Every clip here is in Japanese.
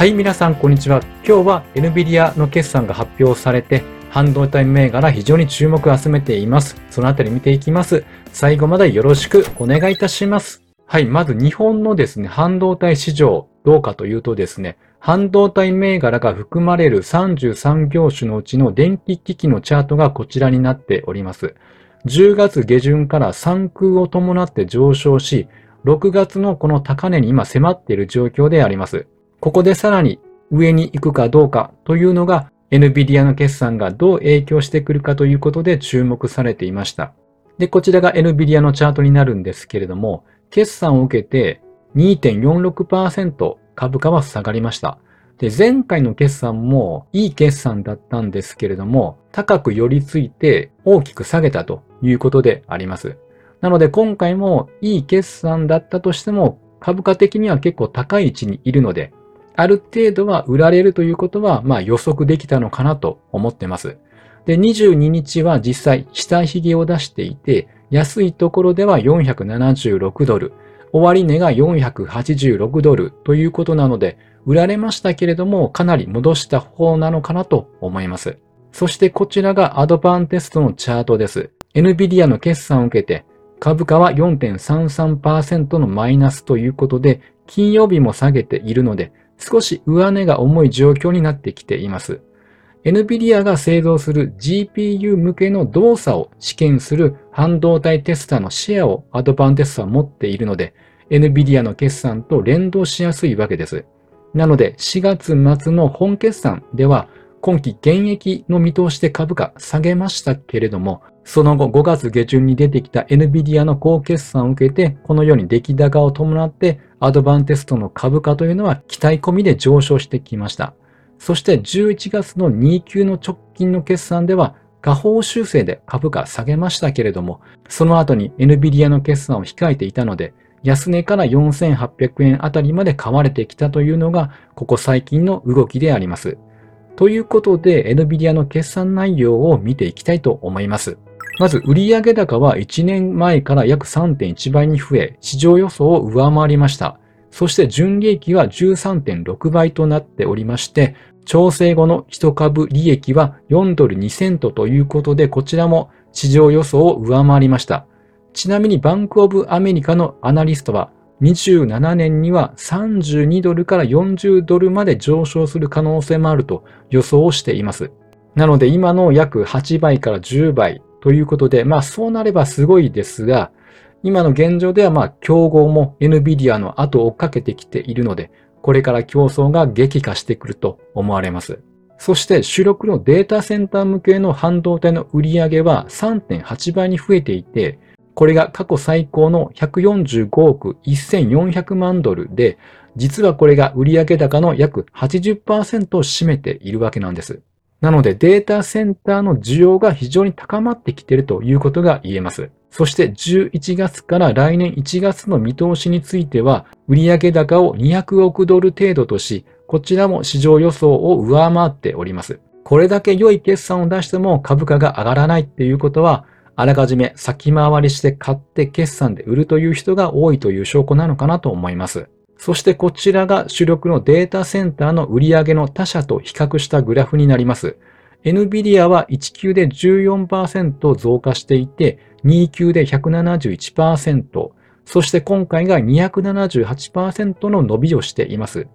はい、皆さん、こんにちは。今日は NVIDIA の決算が発表されて、半導体銘柄非常に注目を集めています。そのあたり見ていきます。最後までよろしくお願いいたします。はい、まず日本のですね、半導体市場、どうかというとですね、半導体銘柄が含まれる33業種のうちの電気機器のチャートがこちらになっております。10月下旬から3空を伴って上昇し、6月のこの高値に今迫っている状況であります。ここでさらに上に行くかどうかというのが NVIDIA の決算がどう影響してくるかということで注目されていました。で、こちらが NVIDIA のチャートになるんですけれども、決算を受けて2.46%株価は下がりました。で、前回の決算もいい決算だったんですけれども、高く寄り付いて大きく下げたということであります。なので今回もいい決算だったとしても、株価的には結構高い位置にいるので、ある程度は売られるということは、まあ予測できたのかなと思ってます。で、22日は実際下髭を出していて、安いところでは476ドル、終値が486ドルということなので、売られましたけれども、かなり戻した方なのかなと思います。そしてこちらがアドバンテストのチャートです。NVIDIA の決算を受けて、株価は4.33%のマイナスということで、金曜日も下げているので、少し上値が重い状況になってきています。NVIDIA が製造する GPU 向けの動作を試験する半導体テスターのシェアをアドバンテストは持っているので、NVIDIA の決算と連動しやすいわけです。なので、4月末の本決算では、今期現役の見通しで株価下げましたけれども、その後5月下旬に出てきた NVIDIA の高決算を受けて、このように出来高を伴ってアドバンテストの株価というのは期待込みで上昇してきました。そして11月の2級の直近の決算では下方修正で株価下げましたけれども、その後に NVIDIA の決算を控えていたので、安値から4800円あたりまで買われてきたというのが、ここ最近の動きであります。ということで、NVIDIA の決算内容を見ていきたいと思います。まず、売上高は1年前から約3.1倍に増え、市場予想を上回りました。そして、純利益は13.6倍となっておりまして、調整後の1株利益は4ドル2セントということで、こちらも市場予想を上回りました。ちなみにバンクオブアメリカのアナリストは、27年には32ドルから40ドルまで上昇する可能性もあると予想をしています。なので今の約8倍から10倍ということで、まあそうなればすごいですが、今の現状ではまあ競合も NVIDIA の後を追っかけてきているので、これから競争が激化してくると思われます。そして主力のデータセンター向けの半導体の売り上げは3.8倍に増えていて、これが過去最高の145億1400万ドルで、実はこれが売上高の約80%を占めているわけなんです。なのでデータセンターの需要が非常に高まってきているということが言えます。そして11月から来年1月の見通しについては、売上高を200億ドル程度とし、こちらも市場予想を上回っております。これだけ良い決算を出しても株価が上がらないっていうことは、あらかじめ先回りして買って決算で売るという人が多いという証拠なのかなと思います。そしてこちらが主力のデータセンターの売上の他社と比較したグラフになります。NVIDIA は1級で14%増加していて、2級で171%、そして今回が278%の伸びをしています。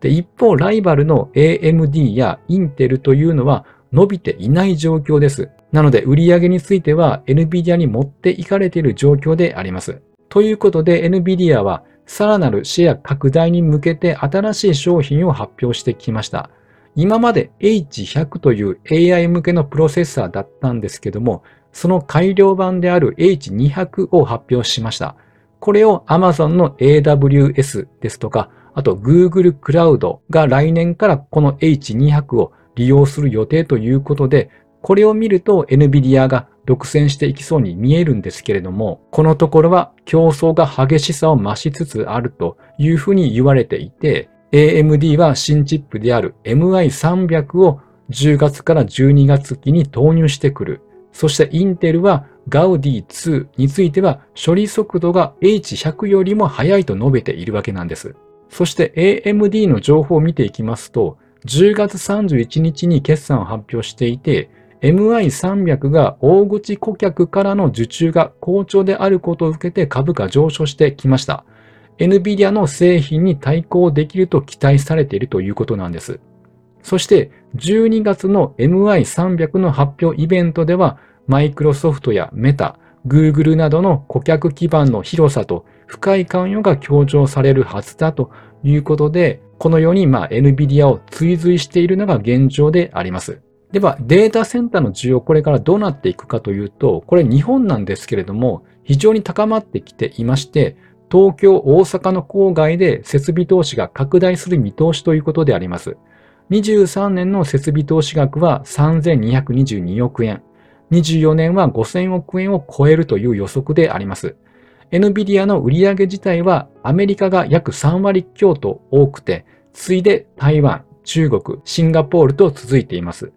で一方、ライバルの AMD や Intel というのは伸びていない状況です。なので、売上については NVIDIA に持っていかれている状況であります。ということで、NVIDIA はさらなるシェア拡大に向けて新しい商品を発表してきました。今まで H100 という AI 向けのプロセッサーだったんですけども、その改良版である H200 を発表しました。これを Amazon の AWS ですとか、あと Google Cloud が来年からこの H200 を利用する予定ということで、これを見ると NVIDIA が独占していきそうに見えるんですけれども、このところは競争が激しさを増しつつあるというふうに言われていて、AMD は新チップである MI300 を10月から12月期に投入してくる。そしてインテルは Gaudi2 については処理速度が H100 よりも速いと述べているわけなんです。そして AMD の情報を見ていきますと、10月31日に決算を発表していて、MI300 が大口顧客からの受注が好調であることを受けて株価上昇してきました。NVIDIA の製品に対抗できると期待されているということなんです。そして12月の MI300 の発表イベントでは、マイクロソフトやメタ、Google などの顧客基盤の広さと深い関与が強調されるはずだということで、このようにま NVIDIA を追随しているのが現状であります。では、データセンターの需要、これからどうなっていくかというと、これ日本なんですけれども、非常に高まってきていまして、東京、大阪の郊外で設備投資が拡大する見通しということであります。23年の設備投資額は3222億円。24年は5000億円を超えるという予測であります。NVIDIA の売上自体はアメリカが約3割強と多くて、次いで台湾、中国、シンガポールと続いています。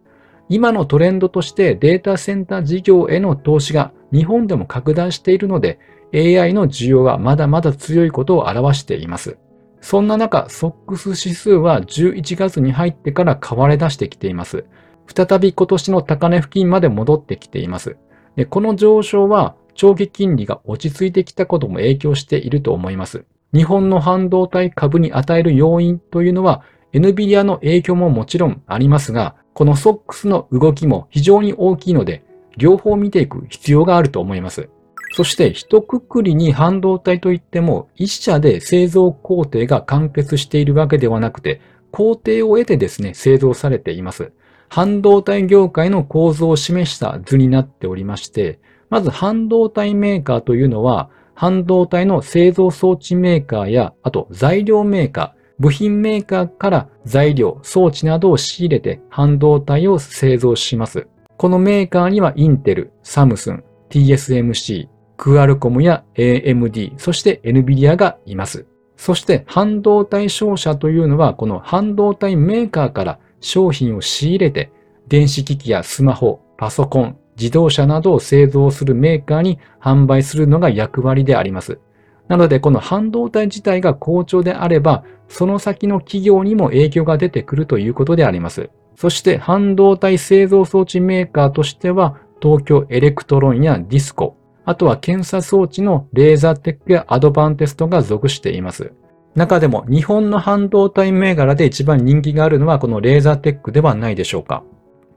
今のトレンドとしてデータセンター事業への投資が日本でも拡大しているので AI の需要はまだまだ強いことを表しています。そんな中、SOX 指数は11月に入ってから買われ出してきています。再び今年の高値付近まで戻ってきています。でこの上昇は長期金利が落ち着いてきたことも影響していると思います。日本の半導体株に与える要因というのは NVIDIA の影響ももちろんありますが、この SOX の動きも非常に大きいので、両方見ていく必要があると思います。そして一括りに半導体といっても一社で製造工程が完結しているわけではなくて工程を得てですね製造されています。半導体業界の構造を示した図になっておりまして、まず半導体メーカーというのは半導体の製造装置メーカーやあと材料メーカー、部品メーカーから材料、装置などを仕入れて半導体を製造します。このメーカーにはインテル、サムスン、TSMC、クアルコムや AMD、そして NVIDIA がいます。そして半導体商社というのはこの半導体メーカーから商品を仕入れて電子機器やスマホ、パソコン、自動車などを製造するメーカーに販売するのが役割であります。なのでこの半導体自体が好調であればその先の企業にも影響が出てくるということであります。そして半導体製造装置メーカーとしては東京エレクトロンやディスコ、あとは検査装置のレーザーテックやアドバンテストが属しています。中でも日本の半導体銘柄で一番人気があるのはこのレーザーテックではないでしょうか。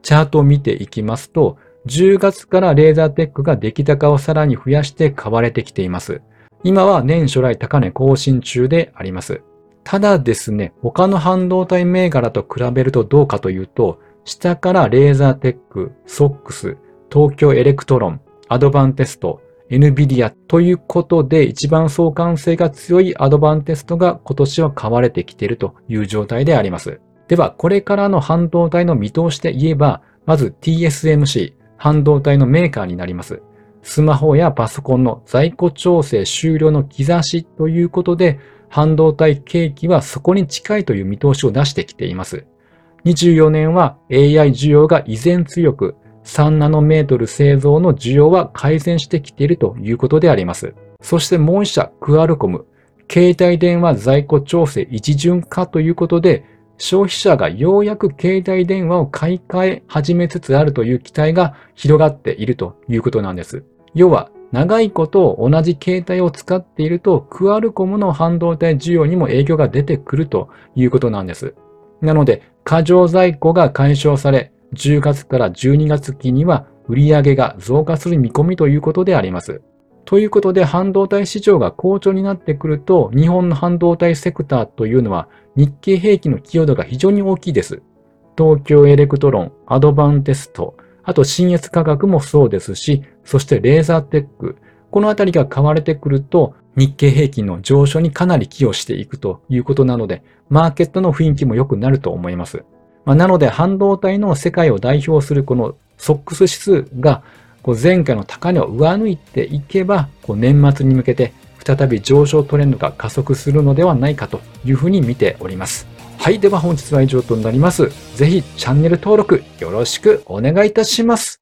チャートを見ていきますと、10月からレーザーテックが出来高をさらに増やして買われてきています。今は年初来高値更新中であります。ただですね、他の半導体銘柄と比べるとどうかというと、下からレーザーテック、 SOX、東京エレクトロン、アドバンテスト、NVIDIA ということで一番相関性が強いアドバンテストが今年は買われてきているという状態であります。では、これからの半導体の見通しで言えば、まず TSMC、半導体のメーカーになります。スマホやパソコンの在庫調整終了の兆しということで、半導体景気はそこに近いという見通しを出してきています。24年は AI 需要が依然強く、3ナノメートル製造の需要は改善してきているということであります。そしてもう一社、クアルコム。携帯電話在庫調整一巡化ということで、消費者がようやく携帯電話を買い替え始めつつあるという期待が広がっているということなんです。要は、長いこと同じ携帯を使っていると、クアルコムの半導体需要にも影響が出てくるということなんです。なので、過剰在庫が解消され、10月から12月期には売上が増加する見込みということであります。ということで半導体市場が好調になってくると日本の半導体セクターというのは日経平均の寄与度が非常に大きいです。東京エレクトロン、アドバンテスト、あと信越化学もそうですし、そしてレーザーテック、このあたりが買われてくると日経平均の上昇にかなり寄与していくということなので、マーケットの雰囲気も良くなると思います。まあ、なので半導体の世界を代表するこの SOX指数が前回の高値を上抜いていけば年末に向けて再び上昇トレンドが加速するのではないかというふうに見ております。はい。では本日は以上となります。ぜひチャンネル登録よろしくお願いいたします。